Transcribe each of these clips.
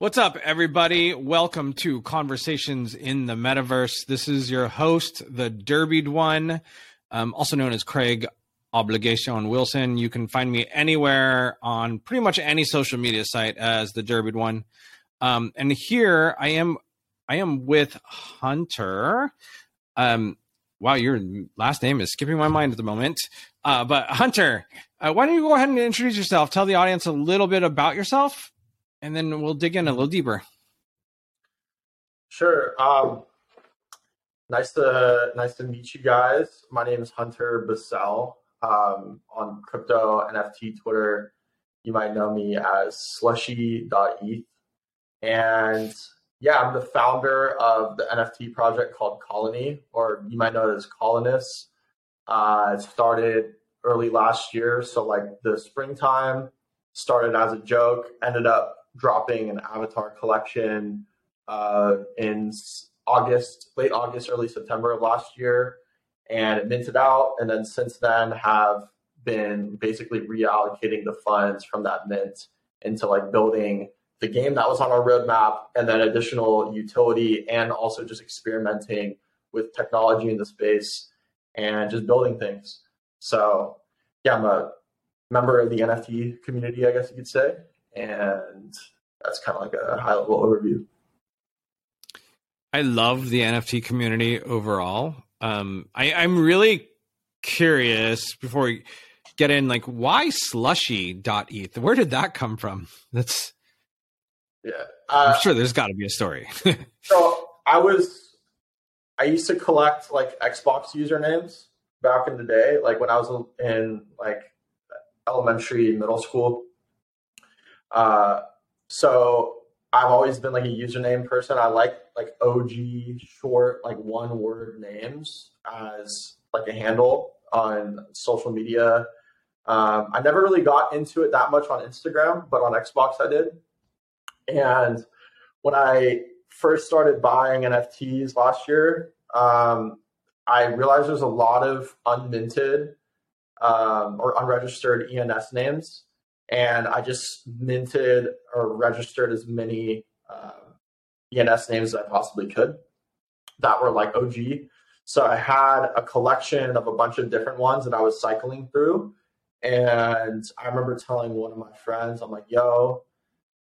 What's up, everybody? Welcome to Conversations in the Metaverse. This is your host, the Derbied One, um, also known as Craig Obligation Wilson. You can find me anywhere on pretty much any social media site as the Derbied One. Um, and here I am, I am with Hunter. Um, wow, your last name is skipping my mind at the moment. Uh, but Hunter, uh, why don't you go ahead and introduce yourself? Tell the audience a little bit about yourself and then we'll dig in a little deeper. Sure. Um, nice to nice to meet you guys. My name is Hunter Basel. Um, on crypto NFT Twitter, you might know me as slushy.eth. And yeah, I'm the founder of the NFT project called Colony, or you might know it as Colonists. Uh, it started early last year, so like the springtime started as a joke, ended up dropping an Avatar collection uh, in August, late August, early September of last year, and it minted out. And then since then, have been basically reallocating the funds from that mint into like building the game that was on our roadmap, and then additional utility, and also just experimenting with technology in the space and just building things. So, yeah, I'm a member of the NFT community, I guess you could say, and that's kind of like a high level overview. I love the NFT community overall. Um, I, I'm really curious before we get in, like, why slushy.eth? Where did that come from? That's, yeah, uh, I'm sure there's got to be a story. so I was, I used to collect like Xbox usernames back in the day, like when I was in like elementary, middle school. Uh, so I've always been like a username person. I like like OG short, like one word names as like a handle on social media. Um, I never really got into it that much on Instagram, but on Xbox I did. And when I first started buying NFTs last year, um, I realized there's a lot of unminted um, or unregistered ENS names and I just minted or registered as many uh, ENS names as I possibly could that were like OG. So I had a collection of a bunch of different ones that I was cycling through. And I remember telling one of my friends, I'm like, yo,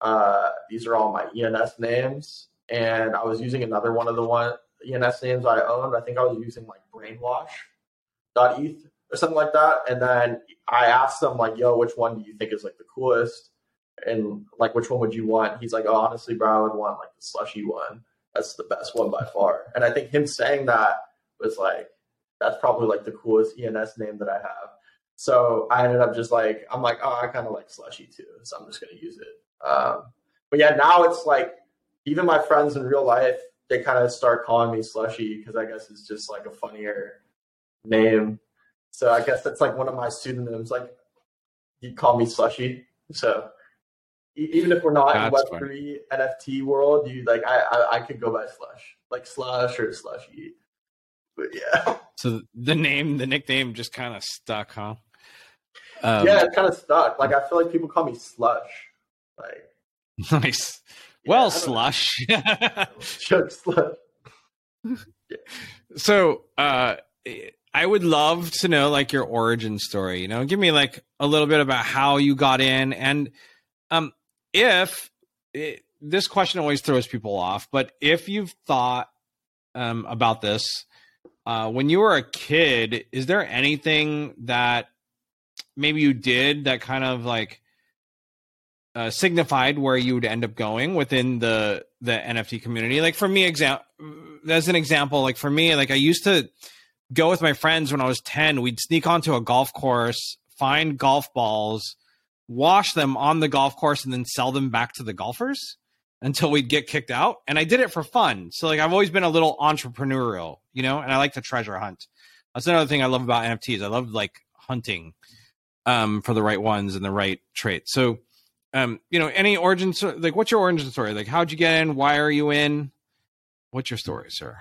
uh, these are all my ENS names. And I was using another one of the one ENS names I owned. I think I was using like brainwash.eth or something like that. And then I asked him like, "Yo, which one do you think is like the coolest?" And like, which one would you want? He's like, "Oh, honestly, bro, I would want like the slushy one. That's the best one by far." And I think him saying that was like, that's probably like the coolest ENS name that I have. So I ended up just like, I'm like, oh, I kind of like slushy too, so I'm just gonna use it. Um, but yeah, now it's like even my friends in real life, they kind of start calling me slushy because I guess it's just like a funnier name so I guess that's like one of my pseudonyms. Like you call me Slushy. So even if we're not that's in Web three NFT world, you like I, I, I could go by Slush, like Slush or Slushy. But yeah. So the name, the nickname, just kind of stuck, huh? Um, yeah, it kind of stuck. Like I feel like people call me Slush. Like nice. Yeah, well, Slush. Chuck Slush. yeah. So, uh, I would love to know like your origin story. You know, give me like a little bit about how you got in, and um, if it, this question always throws people off, but if you've thought um, about this uh, when you were a kid, is there anything that maybe you did that kind of like uh, signified where you would end up going within the the NFT community? Like for me, example as an example, like for me, like I used to go with my friends when I was 10. We'd sneak onto a golf course, find golf balls, wash them on the golf course, and then sell them back to the golfers until we'd get kicked out. And I did it for fun. So, like, I've always been a little entrepreneurial, you know, and I like to treasure hunt. That's another thing I love about NFTs. I love like hunting um, for the right ones and the right traits. So, um, you know, any origin, like, what's your origin story? Like, how'd you get in? Why are you in? What's your story, sir?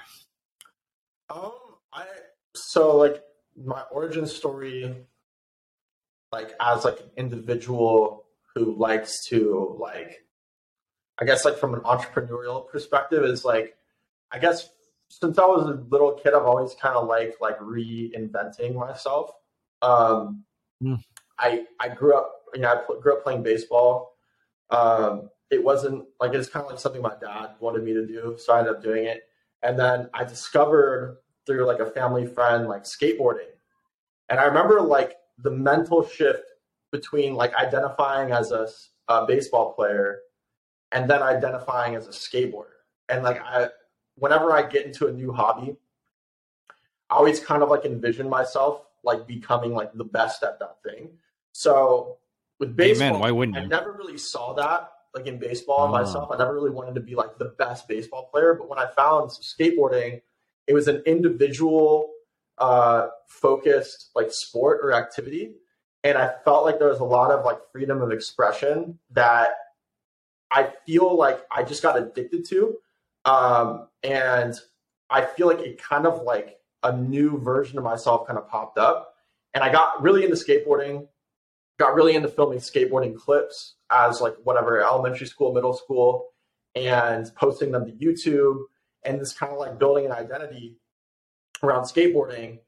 Um, so like my origin story like as like an individual who likes to like I guess like from an entrepreneurial perspective is like I guess since I was a little kid, I've always kind of liked like reinventing myself. Um, mm. I I grew up, you know, I grew up playing baseball. Um, it wasn't like it's kind of like something my dad wanted me to do, so I ended up doing it. And then I discovered through like a family friend like skateboarding, and I remember like the mental shift between like identifying as a, a baseball player and then identifying as a skateboarder. And like I, whenever I get into a new hobby, I always kind of like envision myself like becoming like the best at that thing. So with baseball, Amen. why wouldn't you? I never really saw that like in baseball oh. myself. I never really wanted to be like the best baseball player, but when I found skateboarding, it was an individual uh, focused like sport or activity, and I felt like there was a lot of like freedom of expression that I feel like I just got addicted to, um, and I feel like it kind of like a new version of myself kind of popped up, and I got really into skateboarding got really into filming skateboarding clips as like whatever elementary school, middle school, and posting them to YouTube and this kind of like building an identity around skateboarding.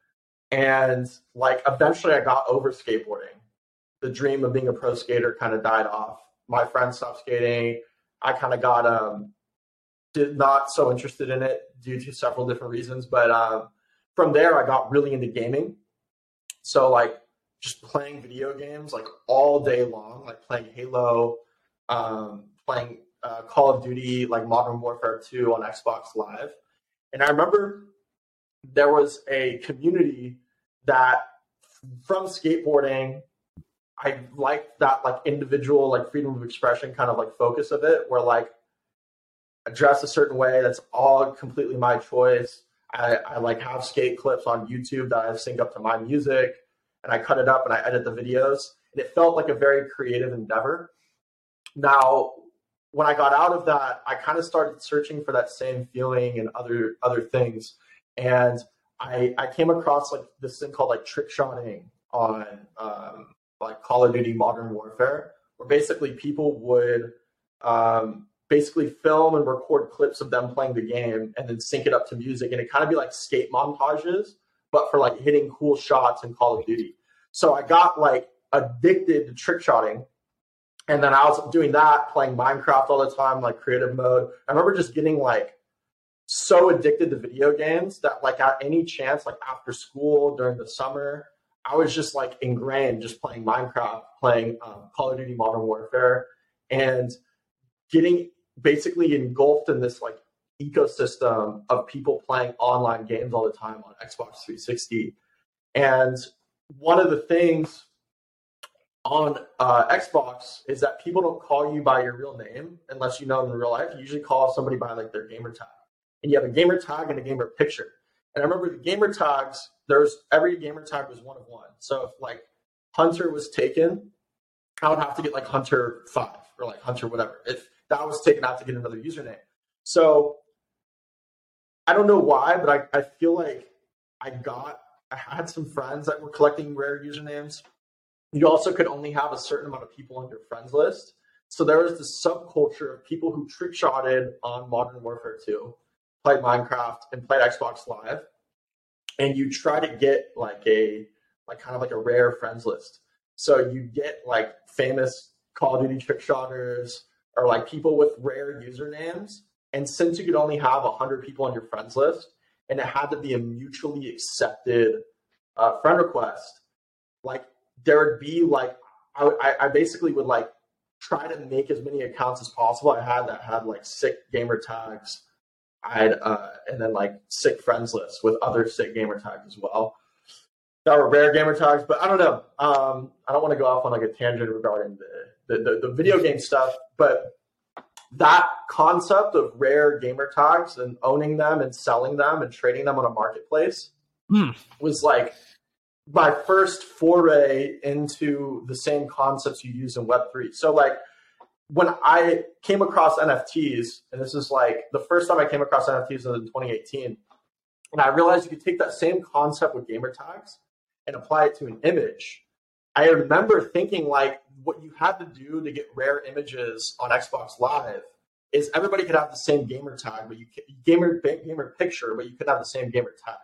And like eventually I got over skateboarding. The dream of being a pro skater kind of died off. My friends stopped skating. I kind of got um did not so interested in it due to several different reasons. But um, from there I got really into gaming. So like just playing video games like all day long, like playing Halo, um, playing uh, Call of Duty, like Modern Warfare 2 on Xbox Live. And I remember there was a community that from skateboarding, I liked that like individual, like freedom of expression kind of like focus of it, where like I dress a certain way, that's all completely my choice. I, I like have skate clips on YouTube that I sync up to my music and I cut it up and I edit the videos. And it felt like a very creative endeavor. Now, when I got out of that, I kind of started searching for that same feeling and other other things. And I I came across like this thing called like trick shotting on um, like Call of Duty Modern Warfare, where basically people would um, basically film and record clips of them playing the game and then sync it up to music, and it kind of be like skate montages but for like hitting cool shots in Call of Duty. So I got like addicted to trick shotting. And then I was doing that, playing Minecraft all the time, like creative mode. I remember just getting like so addicted to video games that like at any chance, like after school during the summer, I was just like ingrained just playing Minecraft, playing um, Call of Duty Modern Warfare, and getting basically engulfed in this like ecosystem of people playing online games all the time on Xbox 360. And one of the things on uh, Xbox is that people don't call you by your real name unless you know them in real life. You usually call somebody by like their gamer tag. And you have a gamer tag and a gamer picture. And I remember the gamer tags, there's every gamer tag was one of one. So if like Hunter was taken, I would have to get like Hunter five or like Hunter whatever. If that was taken, I have to get another username. So I don't know why, but I, I feel like I got I had some friends that were collecting rare usernames. You also could only have a certain amount of people on your friends list. So there was this subculture of people who trick shotted on Modern Warfare 2, played Minecraft, and played Xbox Live. And you try to get like a like kind of like a rare friends list. So you get like famous Call of Duty trick shotters or like people with rare usernames and since you could only have 100 people on your friends list, and it had to be a mutually accepted uh, friend request, like there would be like, I, I basically would like try to make as many accounts as possible. I had that had like sick gamer tags. I had, uh, and then like sick friends lists with other sick gamer tags as well. That were rare gamer tags, but I don't know. Um, I don't want to go off on like a tangent regarding the, the, the, the video game stuff, but that concept of rare gamer tags and owning them and selling them and trading them on a marketplace mm. was like my first foray into the same concepts you use in Web3. So, like, when I came across NFTs, and this is like the first time I came across NFTs was in 2018, and I realized you could take that same concept with gamer tags and apply it to an image. I remember thinking, like, what you had to do to get rare images on Xbox Live is everybody could have the same gamer tag, but you gamer gamer picture, but you could have the same gamer tag.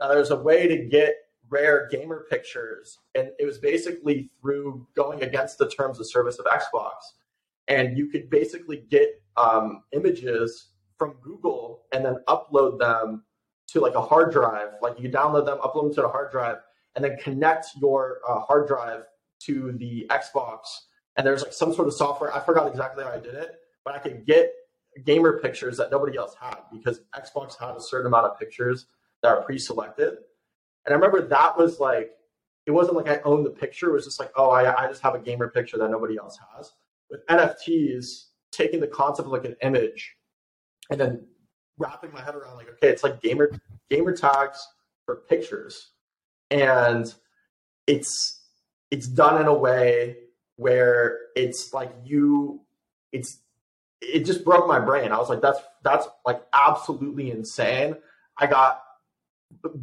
Now there's a way to get rare gamer pictures, and it was basically through going against the terms of service of Xbox, and you could basically get um, images from Google and then upload them to like a hard drive. Like you download them, upload them to a hard drive, and then connect your uh, hard drive to the Xbox. And there's like some sort of software. I forgot exactly how I did it, but I could get gamer pictures that nobody else had because Xbox had a certain amount of pictures that are pre-selected. And I remember that was like, it wasn't like I owned the picture. It was just like, oh, I, I just have a gamer picture that nobody else has. With NFTs, taking the concept of like an image and then wrapping my head around like, okay, it's like gamer gamer tags for pictures. And it's it's done in a way where it's like you it's it just broke my brain. I was like, that's that's like absolutely insane. I got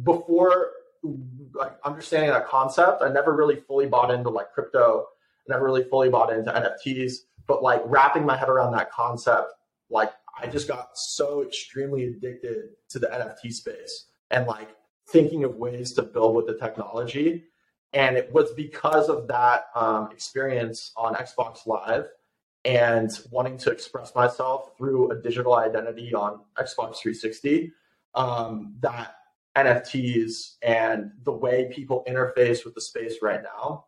before like understanding that concept, I never really fully bought into like crypto, I never really fully bought into NFTs, but like wrapping my head around that concept, like I just got so extremely addicted to the NFT space and like thinking of ways to build with the technology. And it was because of that um, experience on Xbox Live and wanting to express myself through a digital identity on Xbox 360 um, that NFTs and the way people interface with the space right now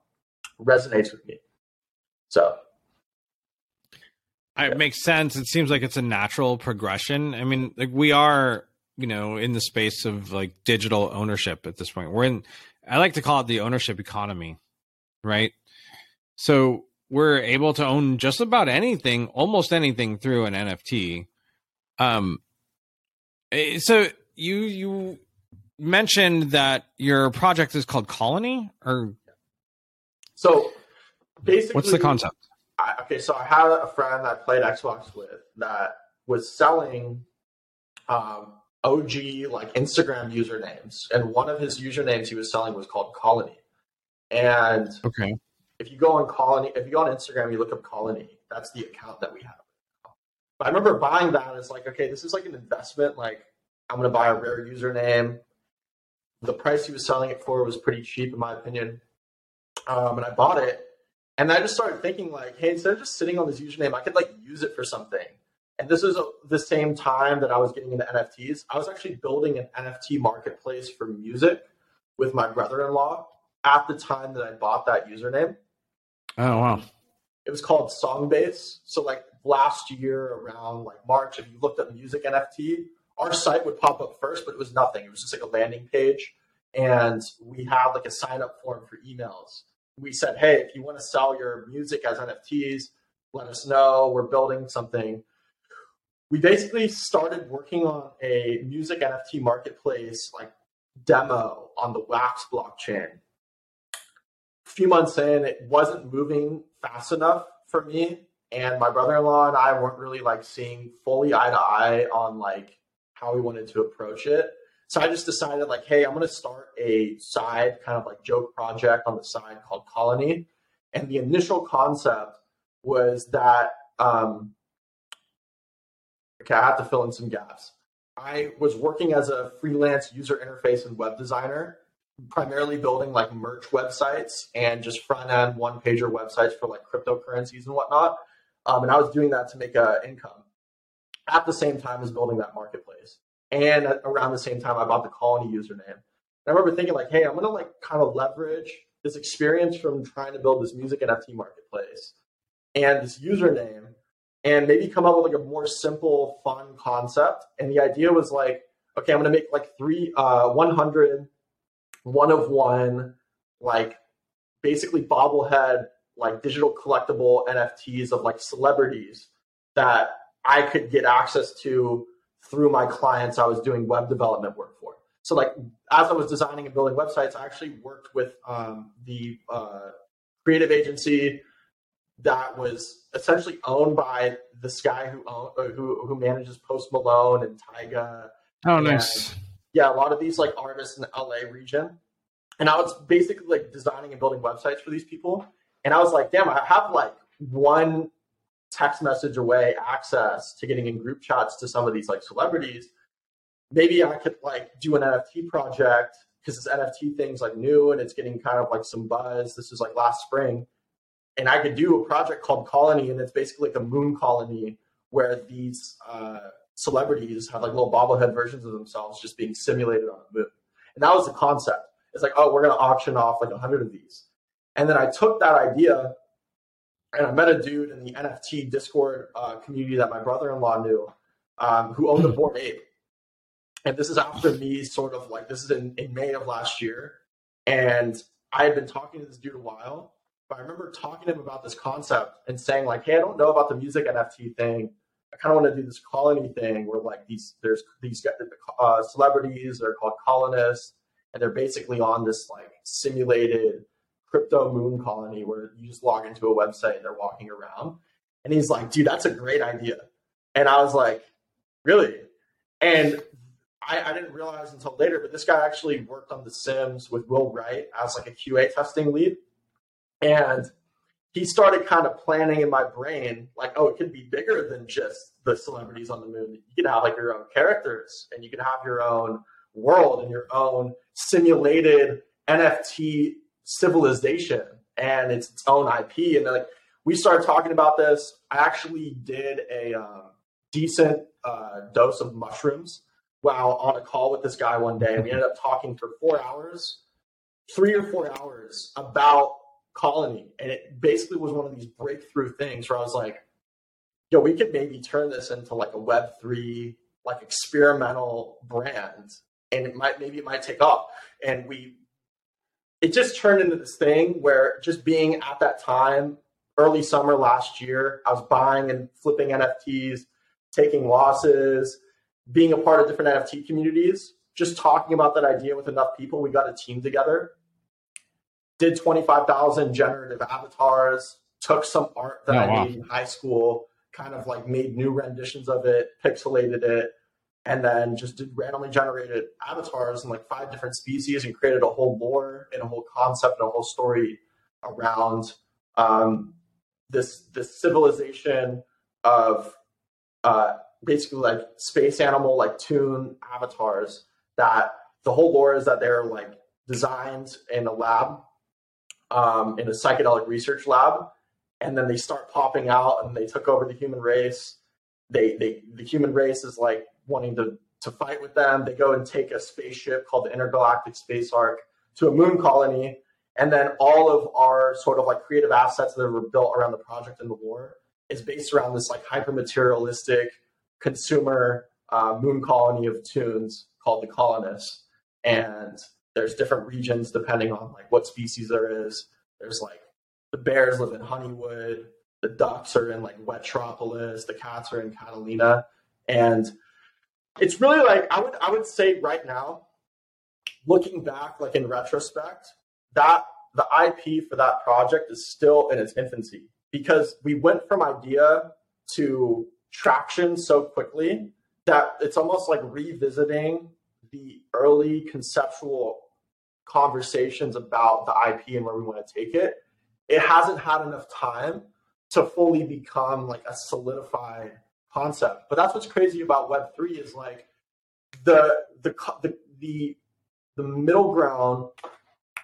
resonates with me. So it makes sense. It seems like it's a natural progression. I mean, like we are, you know, in the space of like digital ownership at this point. We're in I like to call it the ownership economy, right? So we're able to own just about anything, almost anything through an NFT. Um eh, so you you mentioned that your project is called Colony or so basically what's the concept? I, okay, so I had a friend that I played Xbox with that was selling um, OG like Instagram usernames, and one of his usernames he was selling was called Colony. And okay, if you go on Colony, if you go on Instagram, you look up Colony. That's the account that we have. But I remember buying that as like, okay, this is like an investment. Like, I'm going to buy a rare username. The price he was selling it for was pretty cheap, in my opinion. Um, and I bought it and I just started thinking like, hey, instead of just sitting on this username, I could like use it for something. And this was the same time that I was getting into NFTs. I was actually building an NFT marketplace for music with my brother-in-law at the time that I bought that username. Oh wow. It was called Songbase. So like last year around like March, if you looked up music NFT, our site would pop up first, but it was nothing. It was just like a landing page. And we had like a sign up form for emails we said, hey, if you want to sell your music as NFTs, let us know. We're building something. We basically started working on a music NFT marketplace like demo on the Wax blockchain. A few months in, it wasn't moving fast enough for me. And my brother-in-law and I weren't really like seeing fully eye to eye on like how we wanted to approach it. So I just decided like, hey, I'm going to start a side kind of like joke project on the side called Colony. And the initial concept was that, um, okay, I have to fill in some gaps. I was working as a freelance user interface and web designer, primarily building like merch websites and just front end one pager websites for like cryptocurrencies and whatnot. Um, and I was doing that to make an income at the same time as building that marketplace. And around the same time, I bought the Colony username. And I remember thinking like, hey, I'm gonna like kind of leverage this experience from trying to build this music NFT marketplace and this username and maybe come up with like a more simple, fun concept. And the idea was like, okay, I'm gonna make like three, uh, 100, one of one, like basically bobblehead, like digital collectible NFTs of like celebrities that I could get access to through my clients I was doing web development work for. So like as I was designing and building websites, I actually worked with um, the uh, creative agency that was essentially owned by this guy who own, uh, who who manages Post Malone and Tyga. Oh, and, nice. Yeah, a lot of these like artists in the LA region, and I was basically like designing and building websites for these people. And I was like, damn, I have like one text message away access to getting in group chats to some of these like celebrities, maybe I could like do an NFT project because this NFT thing's like new and it's getting kind of like some buzz. This is like last spring. And I could do a project called Colony, and it's basically like a moon colony where these uh, celebrities have like little bobblehead versions of themselves just being simulated on the moon. And that was the concept. It's like, oh, we're going to auction off like a hundred of these. And then I took that idea and I met a dude in the NFT Discord uh, community that my brother-in-law knew, um, who owned a Bored Ape. And this is after me, sort of like this is in, in May of last year, and I had been talking to this dude a while. But I remember talking to him about this concept and saying like, "Hey, I don't know about the music NFT thing. I kind of want to do this colony thing where like these there's these uh, celebrities that are called colonists, and they're basically on this like simulated crypto moon colony where you just log into a website and they're walking around. And he's like, dude, that's a great idea. And I was like, really? And I, I, didn't realize until later, but this guy actually worked on The Sims with Will Wright as like a QA testing lead. And he started kind of planning in my brain, like, oh, it could be bigger than just the celebrities on the moon. You can have like your own characters and you can have your own world and your own simulated NFT civilization and it's its own IP. And like we started talking about this. I actually did a um, decent uh, dose of mushrooms while on a call with this guy one day. And we ended up talking for four hours, three or four hours about colony. And it basically was one of these breakthrough things where I was like, yo, we could maybe turn this into like a web3 like experimental brand and it might maybe it might take off. And we it just turned into this thing where just being at that time, early summer last year, I was buying and flipping NFTs, taking losses, being a part of different NFT communities, just talking about that idea with enough people. We got a team together, did 25,000 generative avatars, took some art that oh, I wow. made in high school, kind of like made new renditions of it, pixelated it, and then just did randomly generated avatars in like five different species and created a whole lore and a whole concept and a whole story around um, this this civilization of uh, basically like space animal like toon avatars that the whole lore is that they're like designed in a lab um, in a psychedelic research lab and then they start popping out and they took over the human race. They they the human race is like wanting to to fight with them. They go and take a spaceship called the Intergalactic Space Ark to a moon colony, and then all of our sort of like creative assets that were built around the project and the war is based around this like hyper materialistic consumer uh, moon colony of toons called the colonists. And there's different regions depending on like what species there is. There's like the bears live in Honeywood, the ducks are in like Wetropolis, the cats are in Catalina, and it's really like I would I would say right now, looking back like in retrospect, that the IP for that project is still in its infancy because we went from idea to traction so quickly that it's almost like revisiting the early conceptual conversations about the IP and where we want to take it. It hasn't had enough time to fully become like a solidified concept. But that's what's crazy about Web three is like the the the the, the middle ground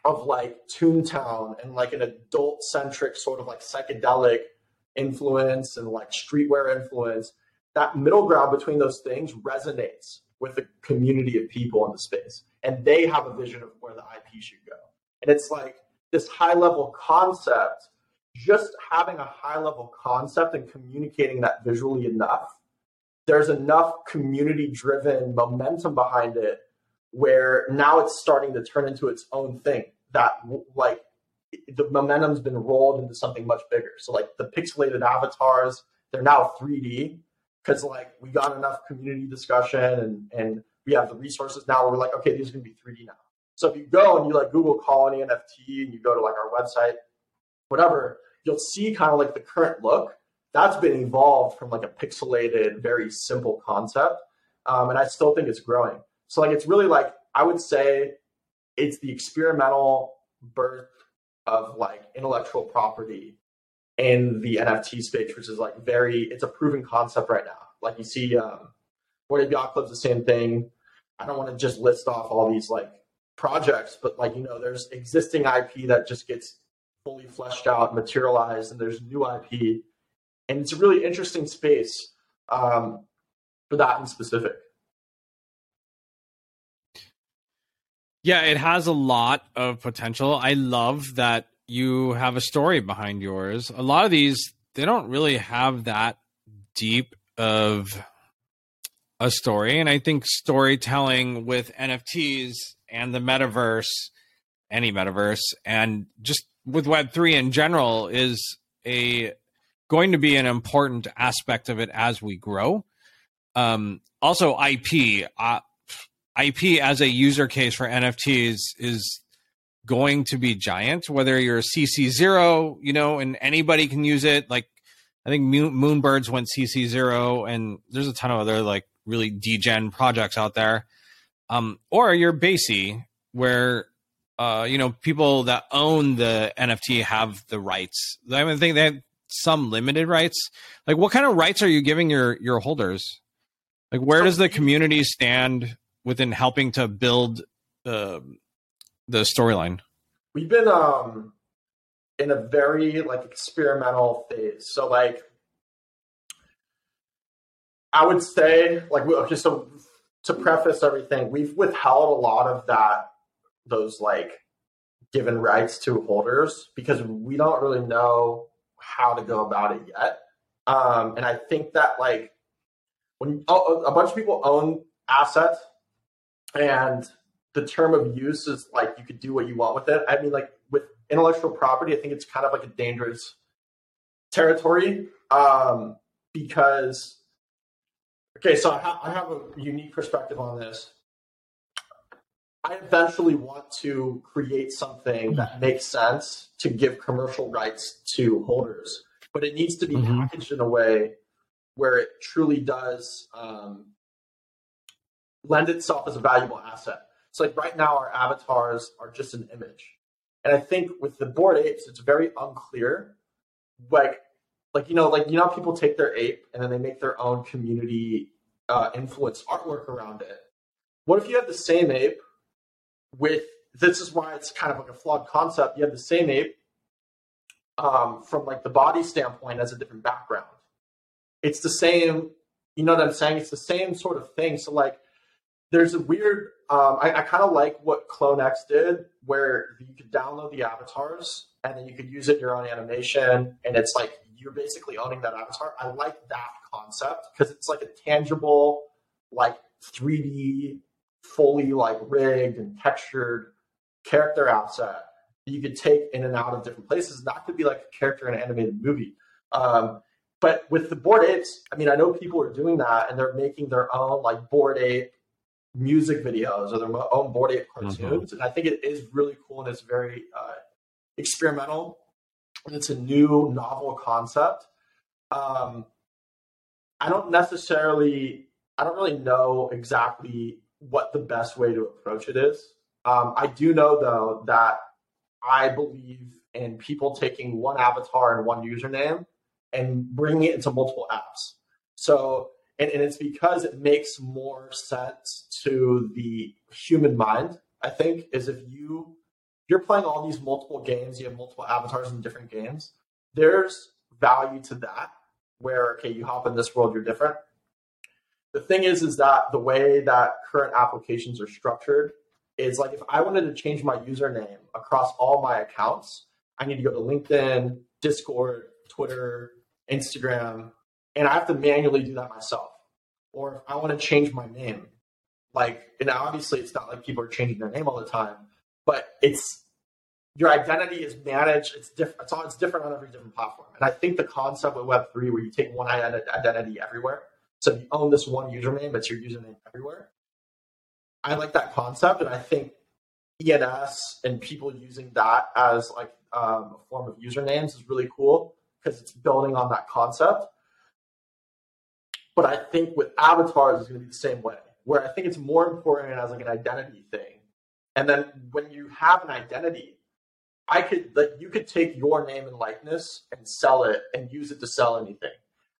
of like Toontown and like an adult centric sort of like psychedelic influence and like streetwear influence. That middle ground between those things resonates with the community of people in the space, and they have a vision of where the IP should go. And it's like this high level concept just having a high level concept and communicating that visually enough, there's enough community driven momentum behind it where now it's starting to turn into its own thing that like the momentum's been rolled into something much bigger. So like the pixelated avatars, they're now 3D because like we got enough community discussion and and we have the resources now where we're like, okay, these are gonna be 3D now. So if you go and you like Google Colony NFT and you go to like our website, whatever, you'll see kind of like the current look that's been evolved from like a pixelated, very simple concept. Um, and I still think it's growing. So like it's really like I would say it's the experimental birth of like intellectual property in the NFT space, which is like very, it's a proven concept right now. Like you see, um, Bored Ape Yacht Club's the same thing. I don't want to just list off all these like projects, but like, you know, there's existing IP that just gets fully fleshed out, materialized, and there's new IP. And it's a really interesting space um, for that in specific. Yeah, it has a lot of potential. I love that you have a story behind yours. A lot of these, they don't really have that deep of a story. And I think storytelling with NFTs and the metaverse, any metaverse, and just with Web3 in general is a going to be an important aspect of it as we grow. Um, also, IP, uh, IP as a user case for NFTs is going to be giant. Whether you're a CC zero, you know, and anybody can use it. Like I think Moonbirds went CC zero, and there's a ton of other like really degen projects out there. Um, or you're BAYC, where uh, you know people that own the NFT have the rights. I mean, think they have some limited rights. Like, what kind of rights are you giving your your holders? Like, where does the community stand within helping to build the the storyline? We've been um in a very like experimental phase. So like I would say like okay so to preface everything, we've withheld a lot of that those like given rights to holders because we don't really know how to go about it yet. Um, and I think that like when oh, a bunch of people own assets and the term of use is like you could do what you want with it. I mean, like with intellectual property, I think it's kind of like a dangerous territory um, because, okay, so I, ha- I have a unique perspective on this. I eventually want to create something that makes sense to give commercial rights to holders, but it needs to be mm-hmm. packaged in a way where it truly does um, lend itself as a valuable asset. So like right now, our avatars are just an image, and I think with the Bored Apes, it's very unclear. Like, like you know, like you know, people take their ape and then they make their own community uh, influence artwork around it. What if you have the same ape with? This is why it's kind of like a flawed concept. You have the same ape um, from like the body standpoint as a different background. It's the same. You know what I'm saying? It's the same sort of thing. So like there's a weird um, I, I kind of like what CloneX did, where you could download the avatars and then you could use it in your own animation, and it's like you're basically owning that avatar. I like that concept because it's like a tangible, like 3D, fully like rigged and textured character asset that you could take in and out of different places. That could be like a character in an animated movie. Um, but with the Bored Apes, I mean, I know people are doing that and they're making their own like Bored Ape music videos or their own Bored Ape mm-hmm. cartoons. Mm-hmm. And I think it is really cool and it's very uh, experimental and it's a new novel concept. Um, I don't necessarily, I don't really know exactly what the best way to approach it is. Um, I do know though that I believe in people taking one avatar and one username and bringing it into multiple apps. So and, and it's because it makes more sense to the human mind i think is if you you're playing all these multiple games you have multiple avatars in different games there's value to that where okay you hop in this world you're different the thing is is that the way that current applications are structured is like if i wanted to change my username across all my accounts i need to go to linkedin discord twitter instagram and I have to manually do that myself. Or if I want to change my name, like, and obviously it's not like people are changing their name all the time, but it's your identity is managed. It's different. It's all it's different on every different platform. And I think the concept with Web three, where you take one identity everywhere, so you own this one username, it's your username everywhere. I like that concept, and I think ENS and people using that as like um, a form of usernames is really cool because it's building on that concept. But I think with avatars, it's going to be the same way, where I think it's more important as like an identity thing. And then when you have an identity, I could like you could take your name and likeness and sell it and use it to sell anything.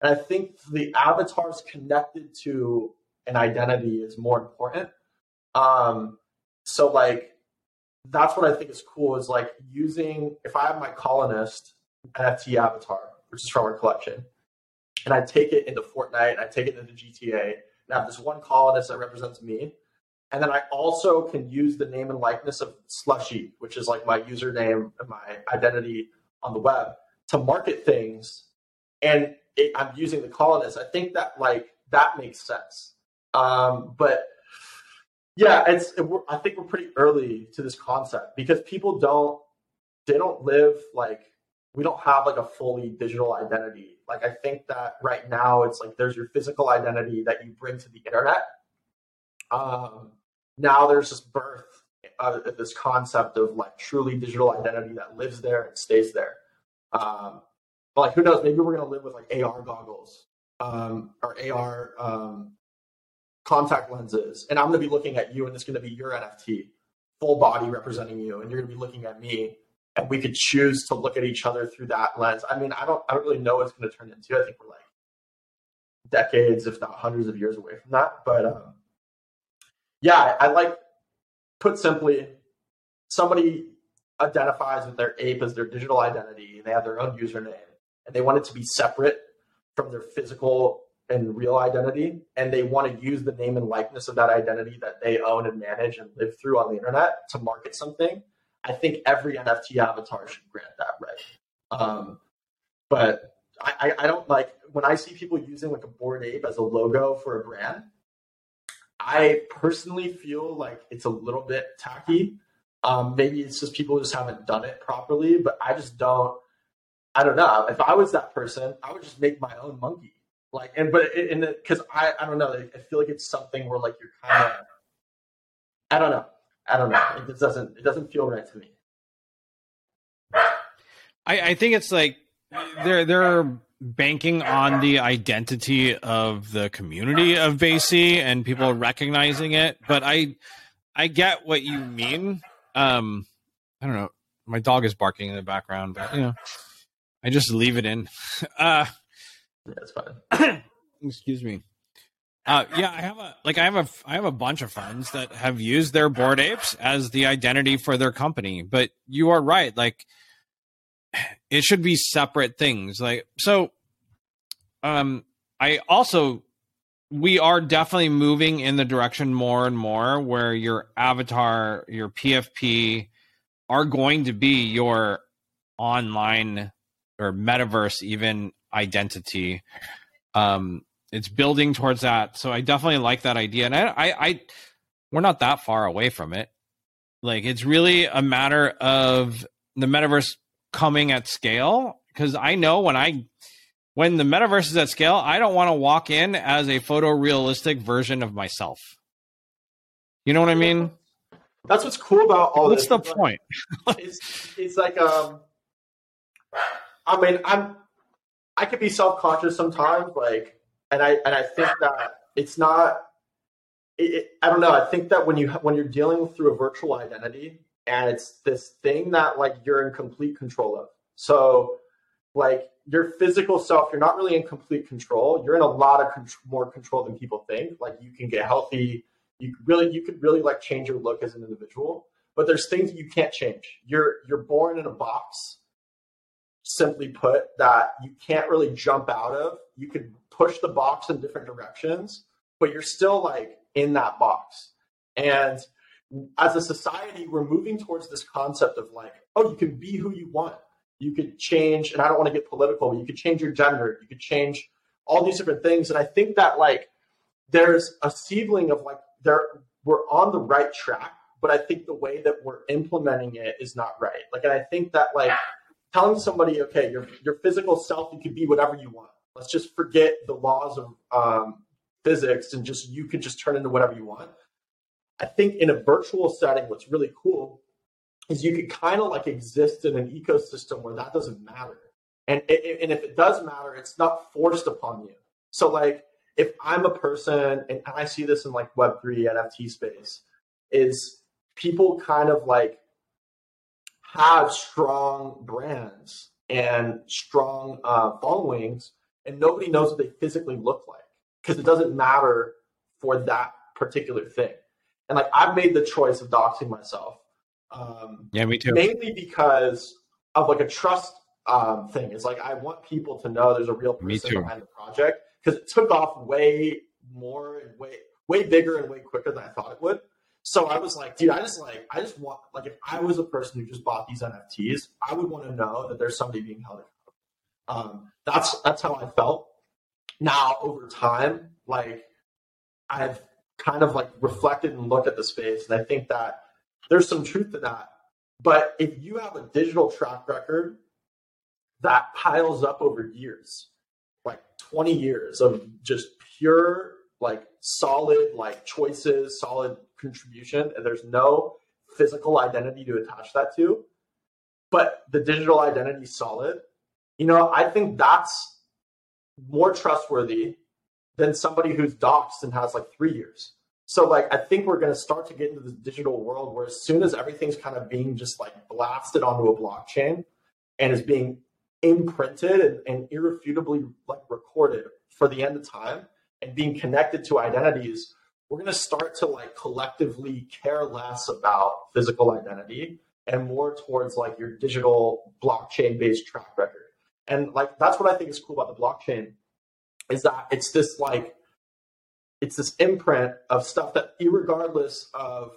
And I think the avatars connected to an identity is more important. Um, so like that's what I think is cool is like using if I have my colonist NFT avatar, which is from our collection, and I take it into Fortnite, and I take it into GTA, and I have this one colonist that represents me. And then I also can use the name and likeness of Slushy, which is like my username and my identity on the web to market things. And it, I'm using the colonist. I think that like that makes sense. Um, but yeah, it's. It, I think we're pretty early to this concept because people don't. They don't live like we don't have like a fully digital identity. Like I think that right now it's like there's your physical identity that you bring to the internet. Um, now there's this birth of this concept of like truly digital identity that lives there and stays there. Um, but like who knows? Maybe we're gonna live with like AR goggles um, or AR um, contact lenses, and I'm going to be looking at you, and it's going to be your NFT, full body representing you, and you're going to be looking at me, and we could choose to look at each other through that lens. I mean, I don't, I don't really know what it's going to turn into. I think we're like decades, if not hundreds of years away from that. But um, yeah, I, I like, put simply, somebody identifies with their ape as their digital identity, and they have their own username, and they want it to be separate from their physical and real identity and they want to use the name and likeness of that identity that they own and manage and live through on the internet to market something. I think every nft avatar should grant that right? Um, but I, I don't like when i see people using like a bored ape as a logo for a brand i personally feel like it's a little bit tacky. Um, maybe it's just people just haven't done it properly but i just don't i don't know if i was that person i would just make my own monkey like, and but in the because I I don't know. I feel like it's something where like you're kind of I don't know. I don't know. It just doesn't it doesn't feel right to me. I I think it's like they're they're banking on the identity of the community of BAYC and people recognizing it. But I I get what you mean. Um, I don't know. My dog is barking in the background, but you know, I just leave it in. Uh, that's fine. Excuse me. Uh, yeah, I have a like I have a I have a bunch of friends that have used their bored apes as the identity for their company. But you are right, like it should be separate things. Like so, um, I also we are definitely moving in the direction more and more where your avatar, your PFP, are going to be your online or metaverse even identity. Um, it's building towards that, so I definitely like that idea, and I, I, I, we're not that far away from it. Like it's really a matter of the metaverse coming at scale because I know when I when the metaverse is at scale, I don't want to walk in as a photorealistic version of myself. You know what I mean? That's what's cool about all What's this. the point? it's, it's like um I mean I'm I could be self conscious sometimes, like, and I and I think that it's not. It, it, I don't know. I think that when you when you're dealing through a virtual identity, and it's this thing that like you're in complete control of. So, like your physical self, you're not really in complete control. You're in a lot of con- more control than people think. Like you can get healthy. You really, you could really like change your look as an individual. But there's things you can't change. You're you're born in a box simply put, that you can't really jump out of. You can push the box in different directions, but you're still like in that box. And as a society, we're moving towards this concept of like, oh, you can be who you want. You could change, and I don't want to get political, but you could change your gender, you could change all these different things. And I think that like there's a seedling of like there we're on the right track, but I think the way that we're implementing it is not right. Like, and I think that like telling somebody, okay, your your physical self, you can be whatever you want. Let's just forget the laws of um, physics and just you can just turn into whatever you want. I think in a virtual setting, what's really cool is you can kind of like exist in an ecosystem where that doesn't matter. And, and if it does matter, it's not forced upon you. So like if I'm a person, and I see this in like Web3 NFT space, is people kind of like have strong brands and strong uh, followings, and nobody knows what they physically look like because it doesn't matter for that particular thing. And like I've made the choice of doxing myself. Um, yeah, me too. Mainly because of like a trust um, thing. It's like I want people to know there's a real person behind the project because it took off way more and way way bigger and way quicker than I thought it would. So I was like, dude, I just like I just want like if I was a person who just bought these NFTs, I would want to know that there's somebody being held accountable. Um, that's that's how I felt. Now over time, like I've kind of like reflected and looked at the space, and I think that there's some truth to that. But if you have a digital track record that piles up over years, like 20 years of just pure, like solid, like choices, solid contribution, and there's no physical identity to attach that to, but the digital identity is solid, you know, I think that's more trustworthy than somebody who's doxed and has like three years. So like I think we're going to start to get into this digital world where as soon as everything's kind of being just like blasted onto a blockchain and is being imprinted and, and irrefutably like recorded for the end of time and being connected to identities, we're going to start to like collectively care less about physical identity and more towards like your digital blockchain based track record. And like that's what I think is cool about the blockchain is that it's this like it's this imprint of stuff that regardless of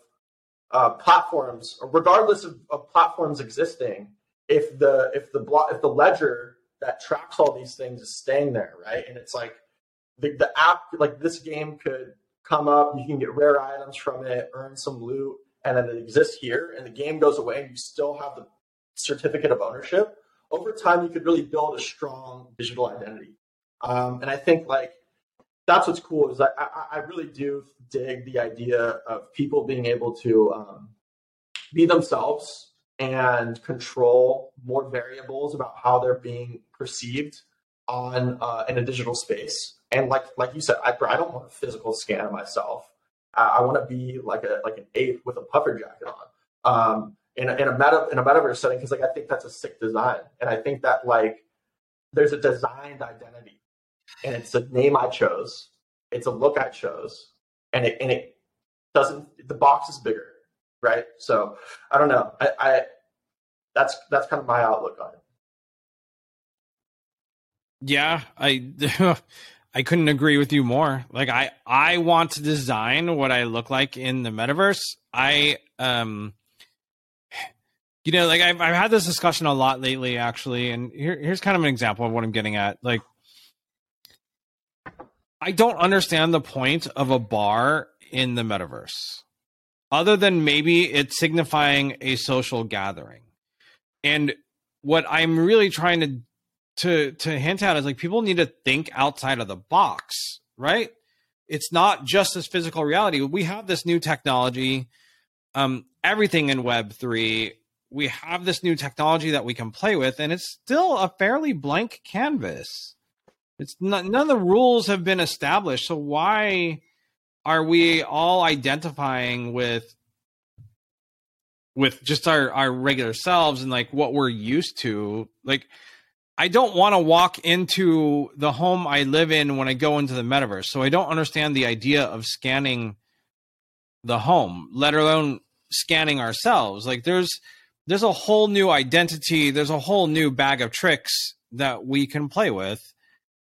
uh, platforms regardless of, of, platforms existing if the if the block if the ledger that tracks all these things is staying there right and it's like the, the app like this game could come up you can get rare items from it earn some loot and then it exists here and the game goes away and you still have the certificate of ownership over time you could really build a strong digital identity um, and I think like that's what's cool is I, I, I really do dig the idea of people being able to um, be themselves and control more variables about how they're being perceived on uh, in a digital space. And like like you said, I, I don't want a physical scan of myself. I, I want to be like a like an ape with a puffer jacket on. Um, in a, in a meta in a metaverse setting because like I think that's a sick design, and I think that like there's a designed identity and it's a name I chose. It's a look I chose, and it and it doesn't. The box is bigger, right? So I don't know. I, I that's that's kind of my outlook on it. Yeah, I I couldn't agree with you more. Like I I want to design what I look like in the metaverse. I um you know like I've I've had this discussion a lot lately actually and here, here's kind of an example of what I'm getting at. Like I don't understand the point of a bar in the metaverse, other than maybe it's signifying a social gathering. And what I'm really trying to to to hint at is like people need to think outside of the box, right? It's not just this physical reality. We have this new technology, um, everything in Web three. We have this new technology that we can play with, and it's still a fairly blank canvas it's not, none of the rules have been established. So why are we all identifying with with just our our regular selves and like what we're used to? Like I don't want to walk into the home I live in when I go into the metaverse. So I don't understand the idea of scanning the home, let alone scanning ourselves. Like there's there's a whole new identity, there's a whole new bag of tricks that we can play with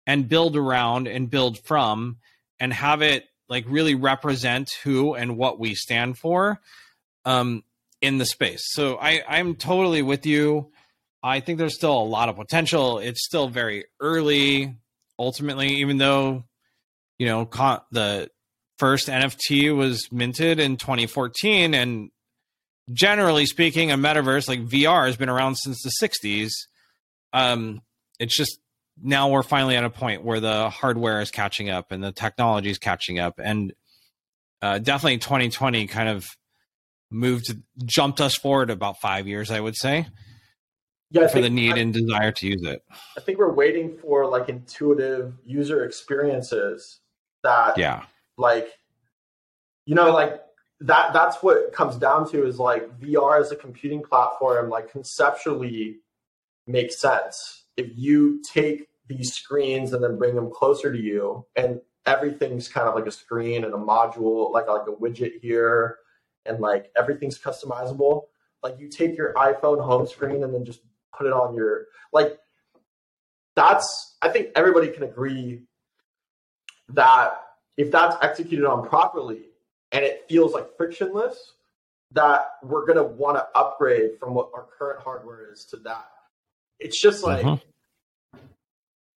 and build around and build from and have it like really represent who and what we stand for um, in the space. So I, I'm totally with you. I think there's still a lot of potential. It's still very early. Ultimately, even though you know the first NFT was minted in 2014, and generally speaking, a metaverse like VR has been around since the 60s. Um, it's just now we're finally at a point where the hardware is catching up and the technology is catching up and uh, definitely 2020 kind of moved jumped us forward about five years i would say yeah, for the need I, and desire to use it i think we're waiting for like intuitive user experiences that yeah like you know like that that's what it comes down to is like VR as a computing platform, like conceptually makes sense. If you take these screens and then bring them closer to you, and everything's kind of like a screen and a module, like like a widget here, and like everything's customizable. Like you take your iPhone home screen and then just put it on your like. That's I think everybody can agree that if that's executed on properly and it feels like frictionless, that we're going to want to upgrade from what our current hardware is to that. It's just like mm-hmm.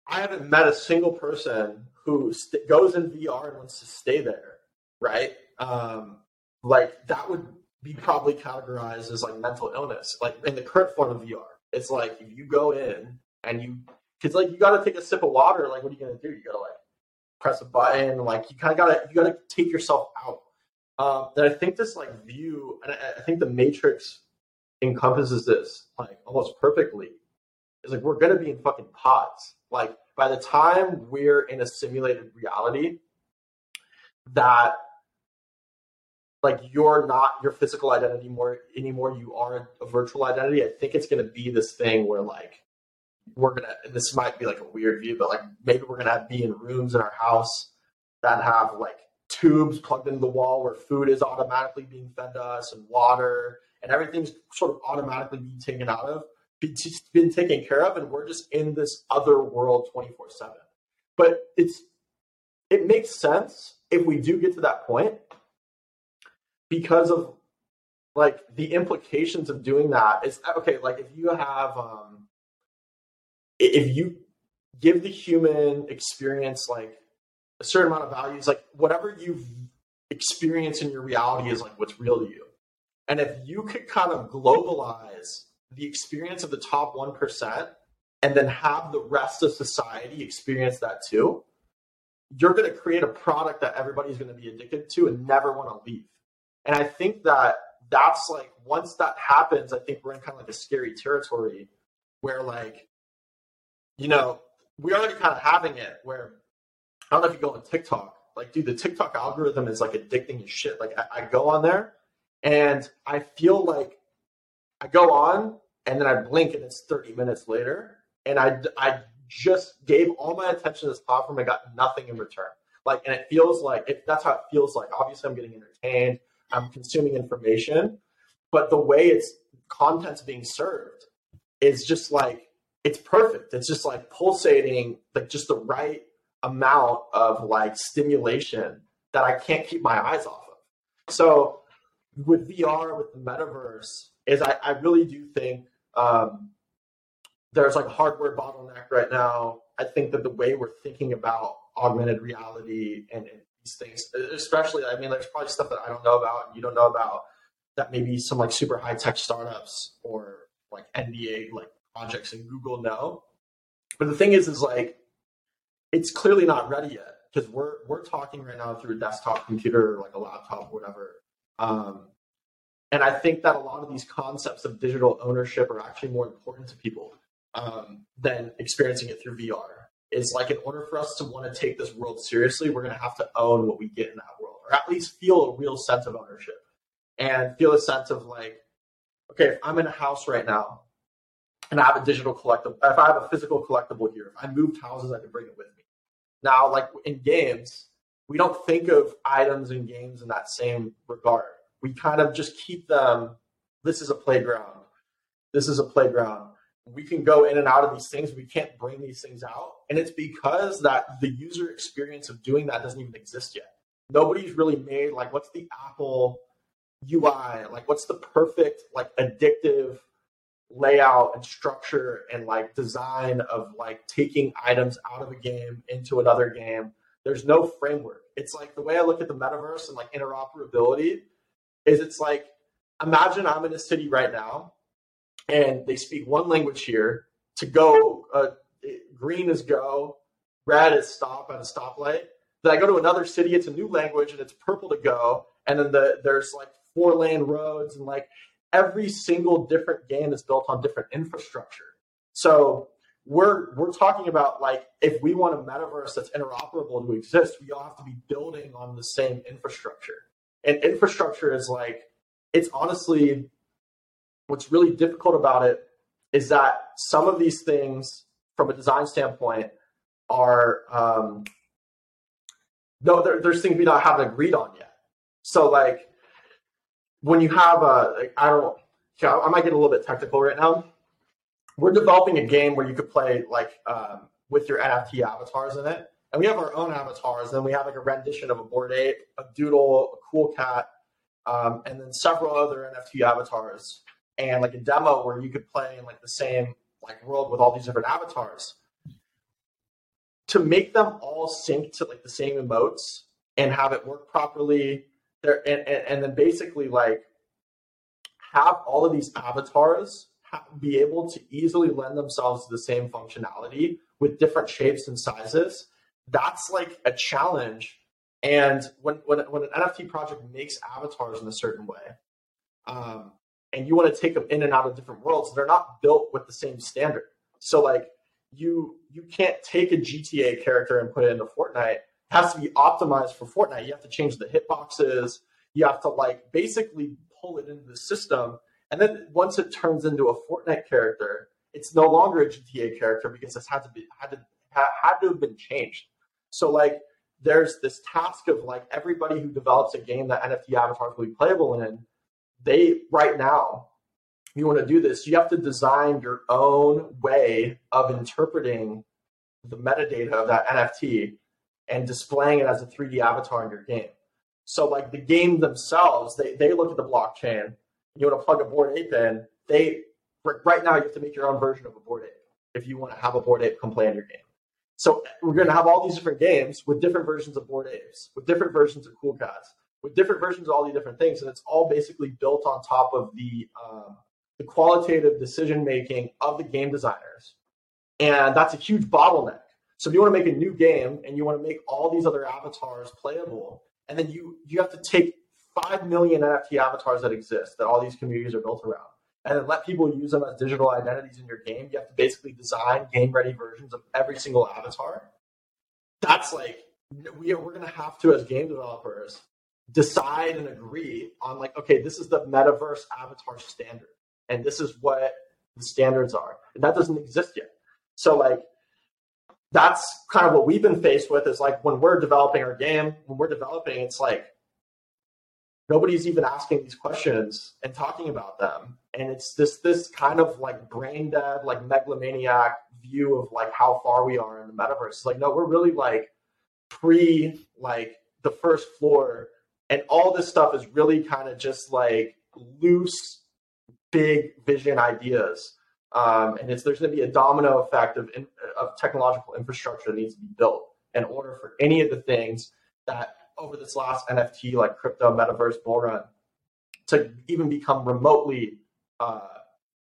I haven't met a single person who st- goes in VR and wants to stay there, right? Um, like that would be probably categorized as like mental illness, like in the current form of VR. It's like you go in and you, because like you got to take a sip of water. Like what are you gonna do? You gotta like press a button. Like you kind of gotta you gotta take yourself out. Um, and I think this like view, and I, I think the Matrix encompasses this like almost perfectly. Is like we're gonna be in fucking pods. Like by the time we're in a simulated reality, that like you're not your physical identity more anymore. You are a virtual identity. I think it's gonna be this thing where like we're gonna this might be like a weird view, but like maybe we're gonna be in rooms in our house that have like tubes plugged into the wall where food is automatically being fed to us and water and everything's sort of automatically being taken out of been taken care of and we're just in this other world 24 7 but it's it makes sense if we do get to that point because of like the implications of doing that is okay like if you have um if you give the human experience like a certain amount of values, like whatever you've experienced in your reality is like what's real to you. And if you could kind of globalize the experience of the top 1% and then have the rest of society experience that too, you're going to create a product that everybody's going to be addicted to and never want to leave. And I think that that's like once that happens, I think we're in kind of like a scary territory where like you know, we're already kind of having it where I don't know if you go on TikTok. Like, dude, the TikTok algorithm is like addicting as shit. Like, I, I go on there and I feel like I go on and then I blink and it's 30 minutes later. And I, I just gave all my attention to this platform and got nothing in return. Like, and it feels like that's how it feels like. Obviously, I'm getting entertained, I'm consuming information, but the way it's content's being served is just like it's perfect. It's just like pulsating, like just the right amount of like stimulation that I can't keep my eyes off of. So with VR, with the metaverse, is I, I really do think um, there's like a hardware bottleneck right now. I think that the way we're thinking about augmented reality and, and these things, especially, I mean, there's probably stuff that I don't know about and you don't know about that maybe some like super high tech startups or like NBA like projects in Google know. But the thing is, is like it's clearly not ready yet because we're we're talking right now through a desktop computer, or like a laptop, or whatever. Um, and I think that a lot of these concepts of digital ownership are actually more important to people um, than experiencing it through VR. Is like in order for us to want to take this world seriously, we're going to have to own what we get in that world, or at least feel a real sense of ownership and feel a sense of like, okay, if I'm in a house right now and I have a digital collectible, if I have a physical collectible here, if I moved houses, I can bring it with me. Now, like in games, we don't think of items in games in that same regard. We kind of just keep them. This is a playground. This is a playground. We can go in and out of these things. We can't bring these things out, and it's because that the user experience of doing that doesn't even exist yet. Nobody's really made like what's the Apple UI? Like what's the perfect like addictive layout and structure and like design of like taking items out of a game into another game. There's no framework. It's like the way I look at the metaverse and like interoperability is it's like imagine I'm in a city right now and they speak one language here to go uh, green is go, red is stop at a stoplight. Then I go to another city, it's a new language and it's purple to go, and then the, there's like four lane roads and like every single different game is built on different infrastructure. So we're we're talking about like if we want a metaverse that's interoperable to exist, we all have to be building on the same infrastructure. And infrastructure is like, it's honestly, what's really difficult about it is that some of these things, from a design standpoint, are um, no, there, there's things we don't haven't agreed on yet. So like when you have a, like, I don't, I might get a little bit technical right now. We're developing a game where you could play like um, with your NFT avatars in it, and we have our own avatars. And we have like a rendition of a Bored Ape, a doodle, a cool cat, um, and then several other NFT avatars, and like a demo where you could play in like the same like world with all these different avatars. To make them all sync to like the same emotes and have it work properly there and, and, and then basically like have all of these avatars be able to easily lend themselves to the same functionality with different shapes and sizes that's like a challenge. And when when, when an nft project makes avatars in a certain way um, and you want to take them in and out of different worlds they're not built with the same standard so like you you can't take a GTA character and put it into Fortnite. It has to be optimized for Fortnite. You have to change the hitboxes. You have to like basically pull it into the system. And then once it turns into a Fortnite character, it's no longer a GTA character because it's had to be had to had to have been changed. So like there's this task of like everybody who develops a game that NFT avatars will be playable in, they right now you want to do this, you have to design your own way of interpreting the metadata of that NFT and displaying it as a 3D avatar in your game. So, like the game themselves, they, they look at the blockchain. You want to plug a Bored Ape in. They right now you have to make your own version of a Bored Ape if you want to have a Bored Ape come play in your game. So we're going to have all these different games with different versions of Bored Apes, with different versions of Cool Cats, with different versions of all these different things, and it's all basically built on top of the um, the qualitative decision making of the game designers. And that's a huge bottleneck. So if you want to make a new game and you want to make all these other avatars playable, and then you you have to take five million NFT avatars that exist that all these communities are built around, and then let people use them as digital identities in your game. You have to basically design game ready versions of every single avatar. That's like we are, we're going to have to as game developers decide and agree on like okay this is the metaverse avatar standard and this is what the standards are. And that doesn't exist yet. So like that's kind of what we've been faced with is like when we're developing our game, when we're developing, it's like nobody's even asking these questions and talking about them. And it's this this kind of like brain dead, like megalomaniac view of like how far we are in the metaverse. It's like, no, we're really like pre like the first floor. And all this stuff is really kind of just like loose big vision ideas. Um, and it's, there's going to be a domino effect of, in, of technological infrastructure that needs to be built in order for any of the things that over this last NFT, like crypto, metaverse, bull run, to even become remotely uh,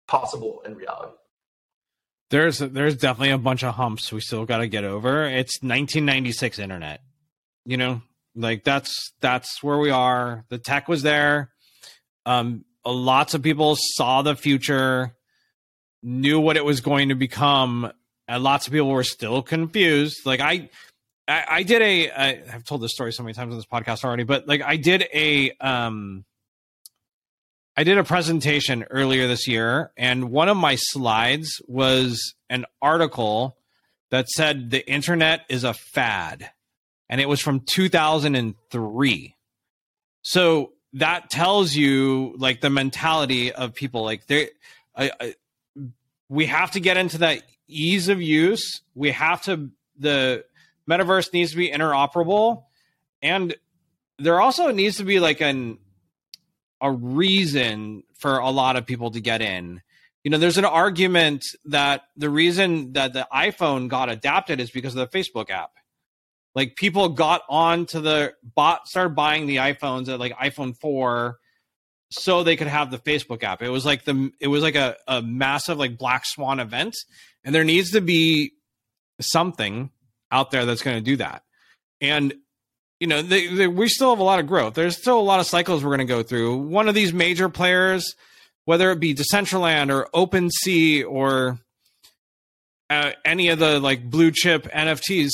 possible in reality. There's there's definitely a bunch of humps we still got to get over. It's 1996 internet, you know, like that's that's where we are. The tech was there. Um, lots of people saw the future, knew what it was going to become, and lots of people were still confused. Like I, I, I did a. I, I've told this story so many times on this podcast already, but like I did a, um, I did a presentation earlier this year, and one of my slides was an article that said the internet is a fad, and it was from 2003. So that tells you like the mentality of people. Like they I, I, we have to get into that ease of use. We have to the metaverse needs to be interoperable. And there also needs to be like an a reason for a lot of people to get in. You know there's an argument that the reason that the iphone got adapted is because of the facebook app like people got on to the bot, started buying the iPhones at like iPhone 4 so they could have the Facebook app. It was like the it was like a, a massive like black swan event. And there needs to be something out there that's going to do that. And you know, they, they, we still have a lot of growth. There's still a lot of cycles we're going to go through. One of these major players, whether it be Decentraland or OpenSea or uh, any of the like blue chip NFTs,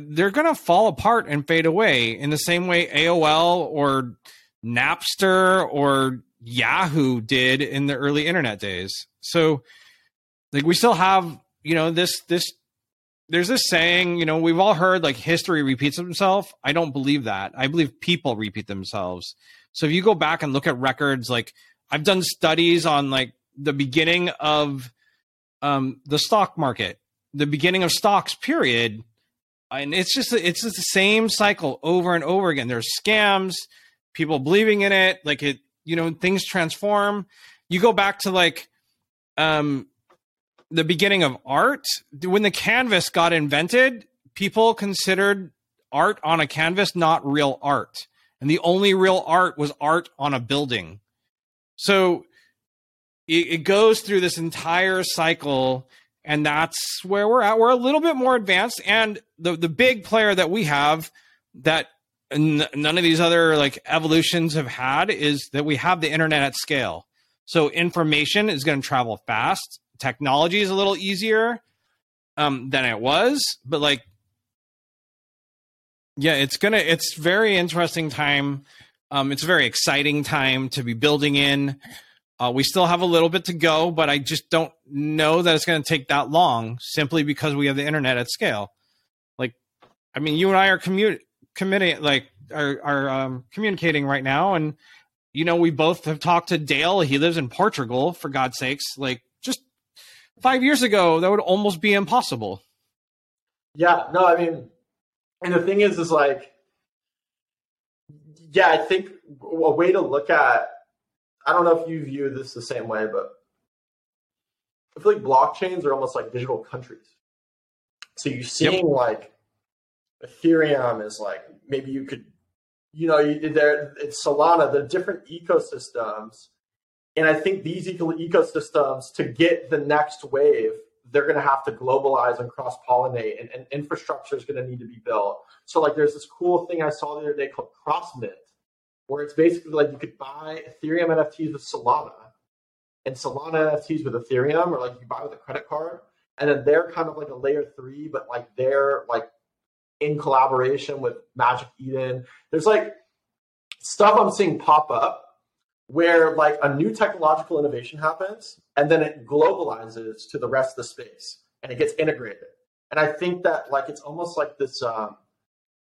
they're going to fall apart and fade away in the same way AOL or Napster or Yahoo did in the early internet days. So like we still have, you know, this this there's this saying, you know, we've all heard like history repeats itself. I don't believe that. I believe people repeat themselves. So if you go back and look at records, like I've done studies on like the beginning of um, the stock market, the beginning of stocks, period. And it's just it's just the same cycle over and over again. There's scams, people believing in it, like it, you know, things transform. You go back to like um the beginning of art when the canvas got invented people considered art on a canvas not real art and the only real art was art on a building so it, it goes through this entire cycle and that's where we're at we're a little bit more advanced and the the big player that we have that n- none of these other like evolutions have had is that we have the internet at scale so information is going to travel fast technology is a little easier um, than it was, but like, yeah, it's gonna. It's very interesting time. Um, it's a very exciting time to be building in. Uh, we still have a little bit to go, but I just don't know that it's going to take that long simply because we have the internet at scale. Like, I mean, you and I are commu- committing, like, are, are um, communicating right now. And, you know, we both have talked to Dale. He lives in Portugal, for God's sakes. Like, just five years ago, that would almost be impossible. Yeah, no, I mean, and the thing is, is like, yeah, I think a way to look at, I don't know if you view this the same way, but I feel like blockchains are almost like digital countries. So you're seeing yep. like Ethereum is like maybe you could, you know, there it's Solana, the different ecosystems and I think these eco- ecosystems, to get the next wave, they're going to have to globalize and cross pollinate, and, and, infrastructure is going to need to be built. So, like, there's this cool thing I saw the other day called CrossMint, where it's basically like you could buy Ethereum NFTs with Solana and Solana NFTs with Ethereum, or like you buy with a credit card, and then they're kind of like a layer three, but like they're like in collaboration with Magic Eden. There's like stuff I'm seeing pop up where like a new technological innovation happens and then it globalizes to the rest of the space and it gets integrated. And I think that like it's almost like this um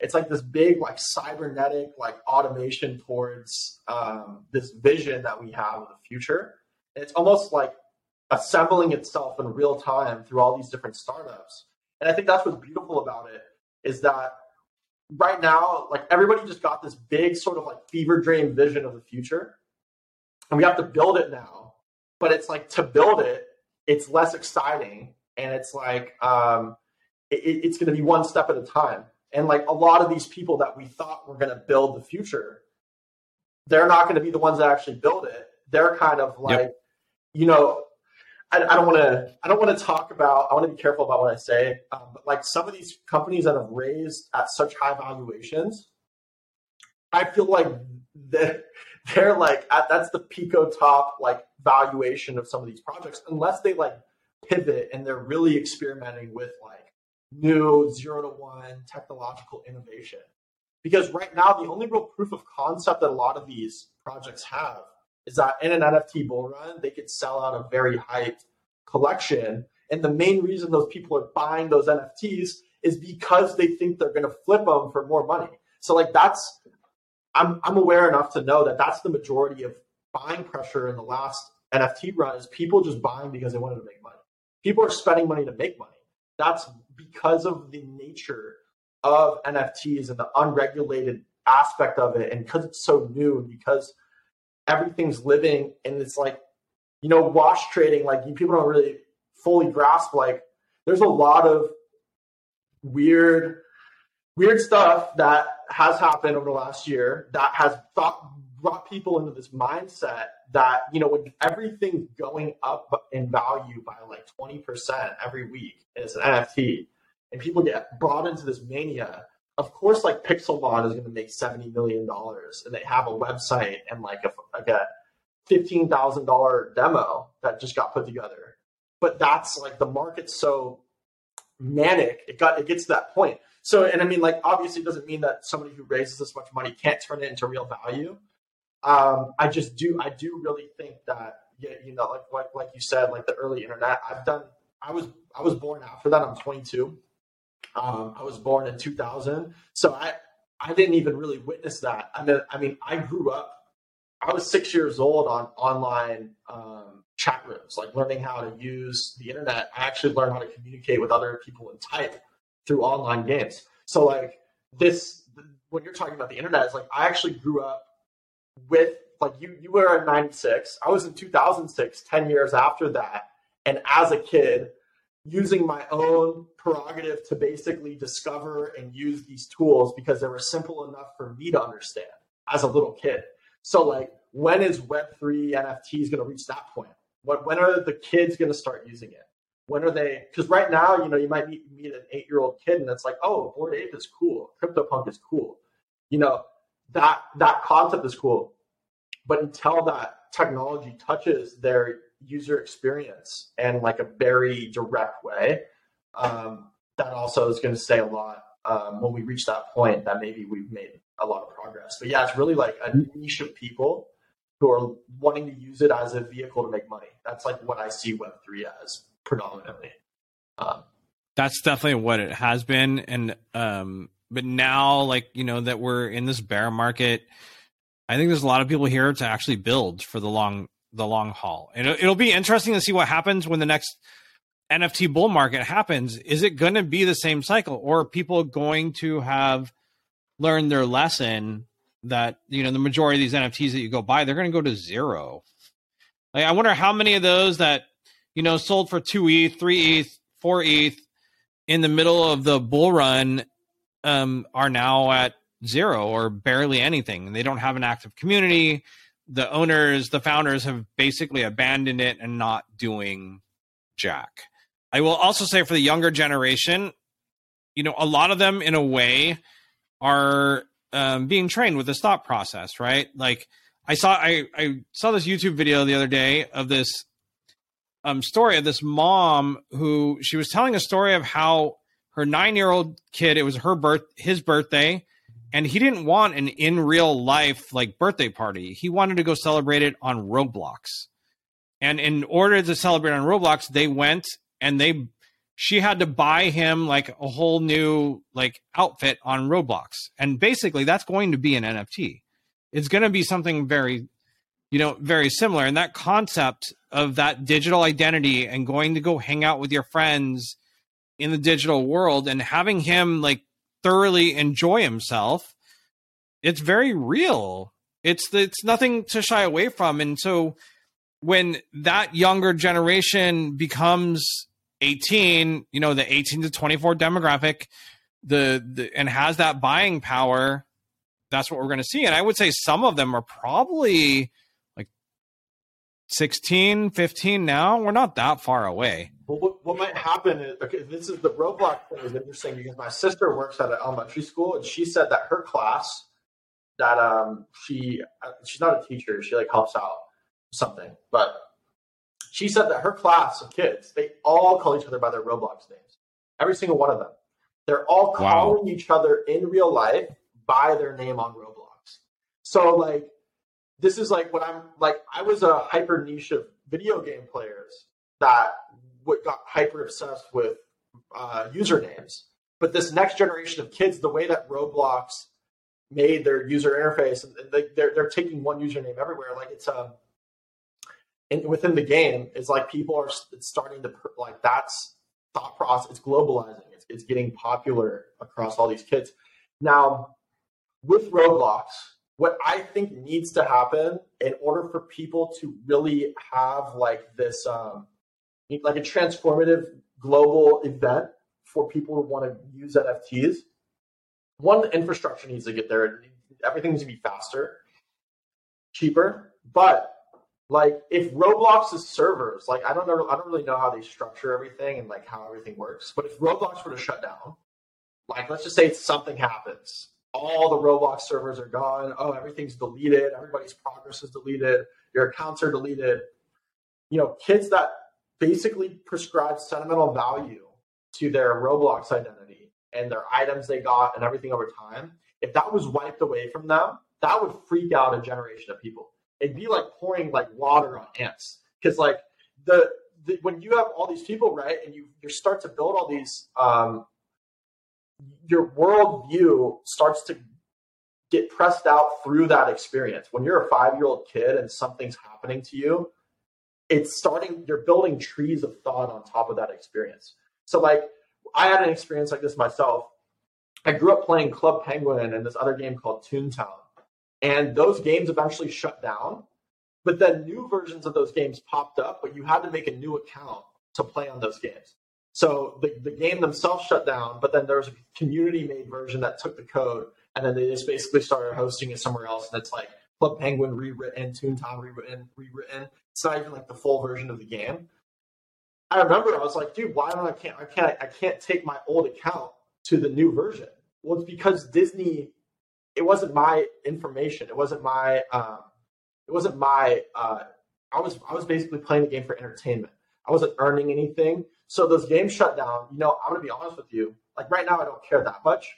it's like this big like cybernetic like automation towards um, this vision that we have of the future. And it's almost like assembling itself in real time through all these different startups. And I think that's what's beautiful about it is that right now, like everybody just got this big sort of like fever dream vision of the future and we have to build it now. But it's like to build it, it's less exciting, and it's like um, it, it's going to be one step at a time. And like a lot of these people that we thought were going to build the future, they're not going to be the ones that actually build it. They're kind of like, yep. you know, I, I don't want to. I don't want to talk about. I want to be careful about what I say. Um, but like some of these companies that have raised at such high valuations, I feel like that they're like at, that's the pico top like valuation of some of these projects unless they like pivot and they're really experimenting with like new zero to one technological innovation because right now the only real proof of concept that a lot of these projects have is that in an nft bull run they could sell out a very hyped collection and the main reason those people are buying those nfts is because they think they're going to flip them for more money so like that's I'm I'm aware enough to know that that's the majority of buying pressure in the last NFT run is people just buying because they wanted to make money. People are spending money to make money. That's because of the nature of NFTs and the unregulated aspect of it, and because it's so new, and because everything's living, and it's like, you know, wash trading. Like people don't really fully grasp. Like there's a lot of weird weird stuff that has happened over the last year that has thought, brought people into this mindset that you know when everything's going up in value by like 20% every week as an nft and people get brought into this mania of course like pixelmon is going to make 70 million dollars and they have a website and like a like a $15000 demo that just got put together but that's like the market's so manic it got it gets to that point so, and I mean, like, obviously, it doesn't mean that somebody who raises this much money can't turn it into real value. Um, I just do I do really think that you know, like like like you said, like the early internet. I've done. I was I was born after that. I'm 22. Um, I was born in 2000, so I I didn't even really witness that. I mean, I mean, I grew up. I was six years old on online um, chat rooms, like learning how to use the internet. I actually learned how to communicate with other people and type through online games. So like this, when you're talking about the internet, it's like I actually grew up with like you you were in 96 i was in 2006 10 years after that and as a kid using my own prerogative to basically discover and use these tools because they were simple enough for me to understand as a little kid. So like when is web3 nfts going to reach that point? What when are the kids going to start using it? When are they because right now you know you might meet, meet an eight year old kid and it's like oh bored ape is cool. CryptoPunk is cool. You know that that concept is cool but until that technology touches their user experience in like a very direct way, um, that also is going to say a lot um, when we reach that point that maybe we've made a lot of progress. But yeah, it's really like a niche of people who are wanting to use it as a vehicle to make money. That's like what I see Web3 as predominantly. Um, That's definitely what it has been. And, um, but now, like, you know, that we're in this bear market, I think there's a lot of people here to actually build for the long the long haul. And it'll be interesting to see what happens when the next NFT bull market happens. Is it going to be the same cycle, or are people going to have learned their lesson that you know the majority of these NFTs that you go buy they're going to go to zero? Like, I wonder how many of those that you know sold for two ETH, three ETH, four ETH in the middle of the bull run um, are now at zero or barely anything. They don't have an active community. The owners, the founders have basically abandoned it and not doing jack. I will also say for the younger generation, you know, a lot of them in a way are um, being trained with this thought process, right? Like I saw, I, I saw this YouTube video the other day of this um, story of this mom who she was telling a story of how her nine year old kid, it was her birth, his birthday, and he didn't want an in real life like birthday party. He wanted to go celebrate it on Roblox. And in order to celebrate on Roblox, they went and they she had to buy him like a whole new like outfit on Roblox. And basically that's going to be an NFT. It's going to be something very you know, very similar. And that concept of that digital identity and going to go hang out with your friends in the digital world and having him like thoroughly enjoy himself, it's very real. It's it's nothing to shy away from. And so when that younger generation becomes 18, you know, the 18 to 24 demographic, the, the and has that buying power, that's what we're going to see. And I would say some of them are probably like 16, 15 now. We're not that far away. Well, what, what might happen is okay. This is the Roblox thing is interesting because my sister works at an elementary school, and she said that her class, that um, she she's not a teacher, she like helps out something, but she said that her class of kids, they all call each other by their Roblox names. Every single one of them. They're all calling wow. each other in real life by their name on Roblox. So like this is like what I'm like I was a hyper niche of video game players that what got hyper obsessed with uh, usernames. But this next generation of kids, the way that Roblox made their user interface, and they, they're they're taking one username everywhere. Like it's um, and within the game, it's like people are starting to like that's thought process. It's globalizing. It's it's getting popular across all these kids. Now, with Roblox, what I think needs to happen in order for people to really have like this um, like a transformative global event for people who want to use NFTs. One, infrastructure needs to get there. Everything needs to be faster, cheaper. But like if Roblox's servers, like I don't know, I don't really know how they structure everything and like how everything works. But if Roblox were to shut down, like let's just say something happens, all the Roblox servers are gone. Oh, everything's deleted. Everybody's progress is deleted. Your accounts are deleted. You know, kids that basically prescribe sentimental value to their Roblox identity and their items they got and everything over time. If that was wiped away from them, that would freak out a generation of people. It'd be like pouring like water on ants because like the, the, when you have all these people right and you you start to build all these um, your worldview starts to get pressed out through that experience. When you're a five year old kid and something's happening to you, it's starting, you're building trees of thought on top of that experience. So, like, I had an experience like this myself. I grew up playing Club Penguin and this other game called Toontown. And those games eventually shut down. But then new versions of those games popped up, but you had to make a new account to play on those games. So the, the game themselves shut down, but then there was a community made version that took the code and then they just basically started hosting it somewhere else. And it's like Club Penguin rewritten, Toontown rewritten, rewritten. It's not even like the full version of the game. I remember I was like, dude, why don't I can't I can't I can't take my old account to the new version? Well, it's because Disney. It wasn't my information. It wasn't my. Um, it wasn't my. Uh, I was I was basically playing the game for entertainment. I wasn't earning anything. So those games shut down. You know, I'm gonna be honest with you. Like right now, I don't care that much.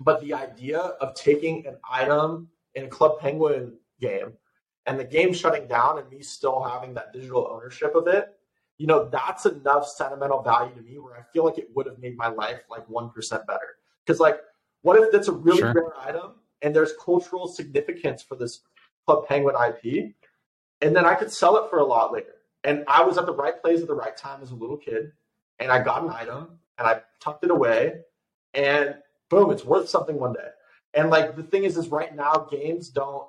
But the idea of taking an item in a Club Penguin game and the game shutting down and me still having that digital ownership of it, you know, that's enough sentimental value to me where I feel like it would have made my life like 1% better. Because, like, what if that's a really sure. rare item and there's cultural significance for this Club Penguin IP? And then I could sell it for a lot later. And I was at the right place at the right time as a little kid. And I got an item and I tucked it away. And boom, it's worth something one day. And like the thing is, is right now games don't,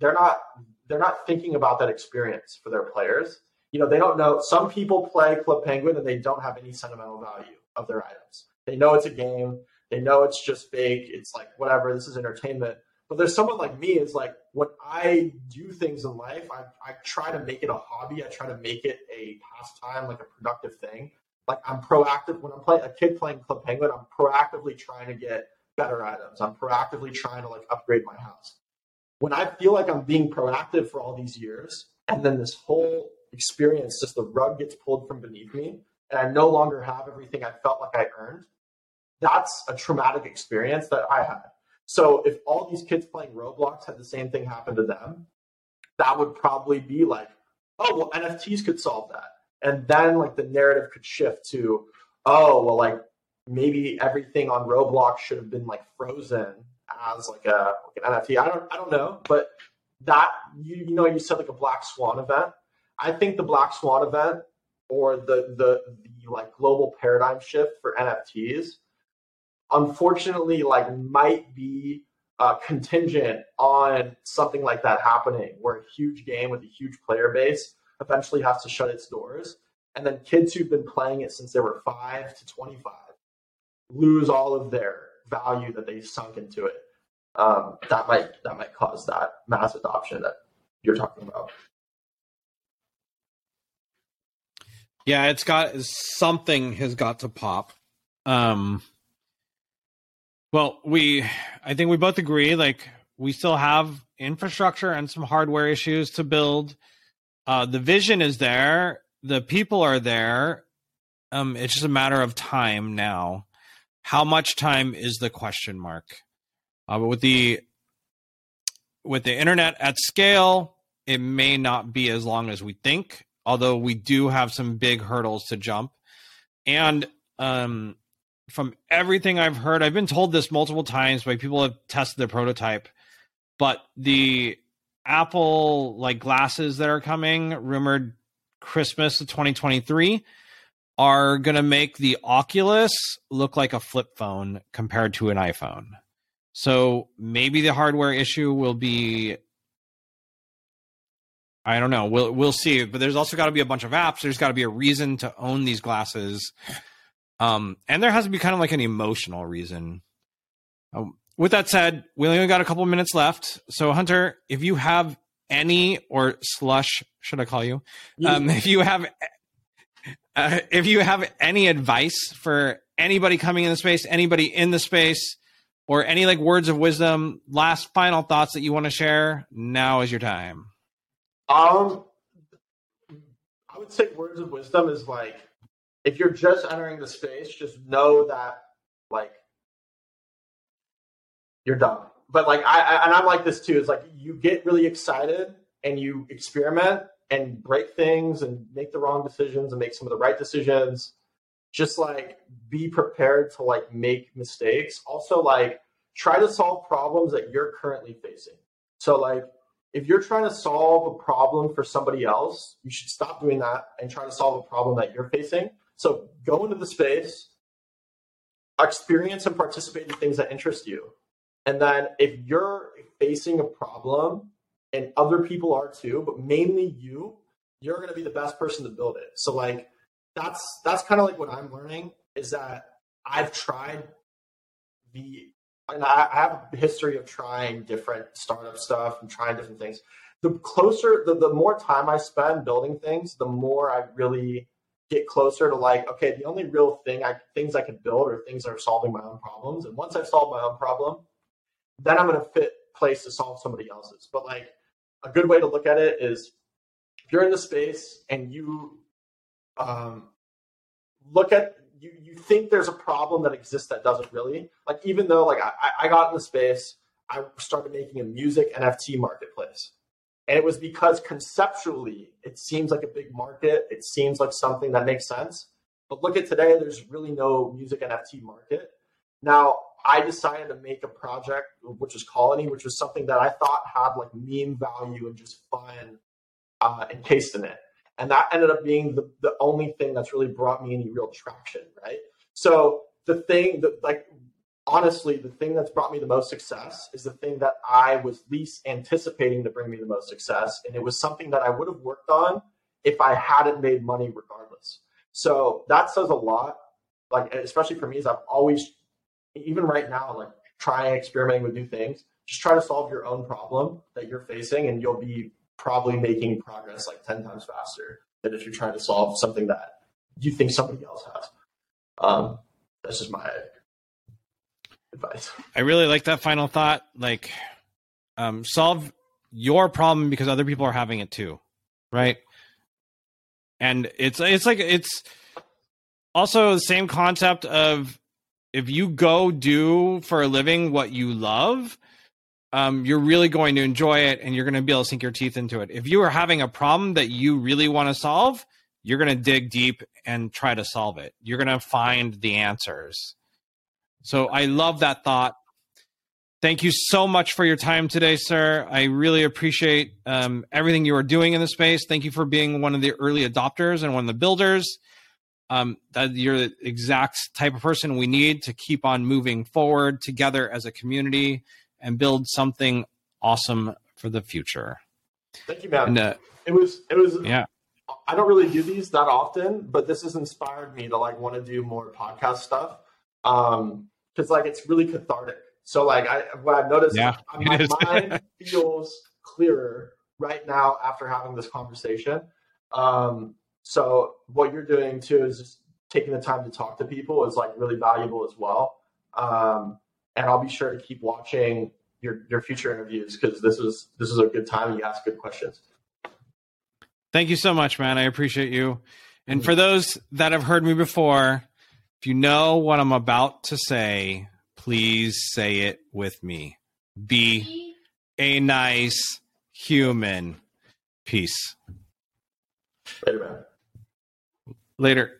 they're not, they're not thinking about that experience for their players. You know, they don't know. Some people play Club Penguin and they don't have any sentimental value of their items. They know it's a game. They know it's just fake. It's like whatever. This is entertainment. But there's someone like me. Is like when I do things in life, I, I try to make it a hobby. I try to make it a pastime, like a productive thing like I'm proactive when I'm playing a kid playing Club Penguin. I'm proactively trying to get better items. I'm proactively trying to like upgrade my house. When I feel like I'm being proactive for all these years, and then this whole experience, just the rug gets pulled from beneath me, and I no longer have everything I felt like I earned. That's a traumatic experience that I had. So if all these kids playing Roblox had the same thing happen to them, that would probably be like, oh well, NFTs could solve that and then like the narrative could shift to oh well like maybe everything on roblox should have been like frozen as like a like an nft i don't i don't know but that you, you know you said like a black swan event i think the black swan event or the the, the like global paradigm shift for nfts unfortunately like might be uh, contingent on something like that happening where a huge game with a huge player base eventually has to shut its doors. And then kids who've been playing it since they were five to 25 lose all of their value that they've sunk into it. Um, that might that might cause that mass adoption that you're talking about. Yeah, it's got something has got to pop. Um, well, we I think we both agree like we still have infrastructure and some hardware issues to build uh, the vision is there, the people are there. Um, it's just a matter of time now. How much time is the question mark? Uh, but with the with the internet at scale, it may not be as long as we think. Although we do have some big hurdles to jump, and um, from everything I've heard, I've been told this multiple times by people who have tested the prototype, but the Apple like glasses that are coming, rumored Christmas of 2023, are going to make the Oculus look like a flip phone compared to an iPhone. So maybe the hardware issue will be I don't know. We'll we'll see. But there's also got to be a bunch of apps. There's got to be a reason to own these glasses. Um, and there has to be kind of like an emotional reason. Um, with that said, we only got a couple minutes left. So, Hunter, if you have any or slush, should I call you? Um, if you have, uh, if you have any advice for anybody coming in the space, anybody in the space, or any like words of wisdom, last final thoughts that you want to share, now is your time. Um, I would say words of wisdom is like if you're just entering the space, just know that like you're done. but like I, I and I'm like this too. Is like you get really excited and you experiment and break things and make the wrong decisions and make some of the right decisions. Just like be prepared to like make mistakes. Also, like try to solve problems that you're currently facing. So like if you're trying to solve a problem for somebody else, you should stop doing that and try to solve a problem that you're facing. So go into the space, experience and participate in things that interest you. And then if you're facing a problem and other people are too, but mainly you, you're going to be the best person to build it. So like that's that's kind of like what I'm learning is that I've tried the and I have a history of trying different startup stuff and trying different things. The closer, the, the more time I spend building things, the more I really get closer to like, okay, the only real thing I things I can build are things that are solving my own problems. And once I've solved my own problem, then I'm gonna fit place to solve somebody else's. But like a good way to look at it is if you're in the space and you um, look at you, you think there's a problem that exists that doesn't really like even though like I, I got in the space i started making a music nft marketplace. And it was because conceptually it seems like a big market. It seems like something that makes sense. But look at today there's really no music nft market. Now i decided to make a project which was colony which was something that i thought had like meme value and just fun uh, encased in it. And that ended up being the, the only thing that's really brought me any real traction right? So the thing that like honestly the thing that's brought me the most success is the thing that i was least anticipating to bring me the most success and it was something that i would have worked on if i hadn't made money regardless. So that says a lot. Like especially for me is i've always even right now like trying experimenting with new things just try to solve your own problem that you're facing and you'll be probably making progress like 10 times faster than if you're trying to solve something that you think somebody else has. Um, that's just my advice. I really like that final thought. Like, um, solve your problem because other people are having it too, right? And it's it's like it's also the same concept of if you go do for a living what you love, um, you're really going to enjoy it and you're going to be able to sink your teeth into it. If you are having a problem that you really want to solve, you're going to dig deep and try to solve it. You're going to find the answers. So I love that thought. Thank you so much for your time today, sir. I really appreciate um, everything you are doing in the space. Thank you for being one of the early adopters and one of the builders. Um, that you're the exact type of person we need to keep on moving forward together as a community and build something awesome for the future. Thank you, man. And, uh, it was it was yeah. I don't really do these that often, but this has inspired me to like want to do more podcast stuff. Um, because like it's really cathartic. So like I what I've noticed, yeah, my mind feels clearer right now after having this conversation. Um, so what you're doing too is just taking the time to talk to people is like really valuable as well. Um, and I'll be sure to keep watching your your future interviews because this is this is a good time. You ask good questions. Thank you so much, man. I appreciate you. And for those that have heard me before, if you know what I'm about to say, please say it with me. Be a nice human. Peace. Later, man. Later.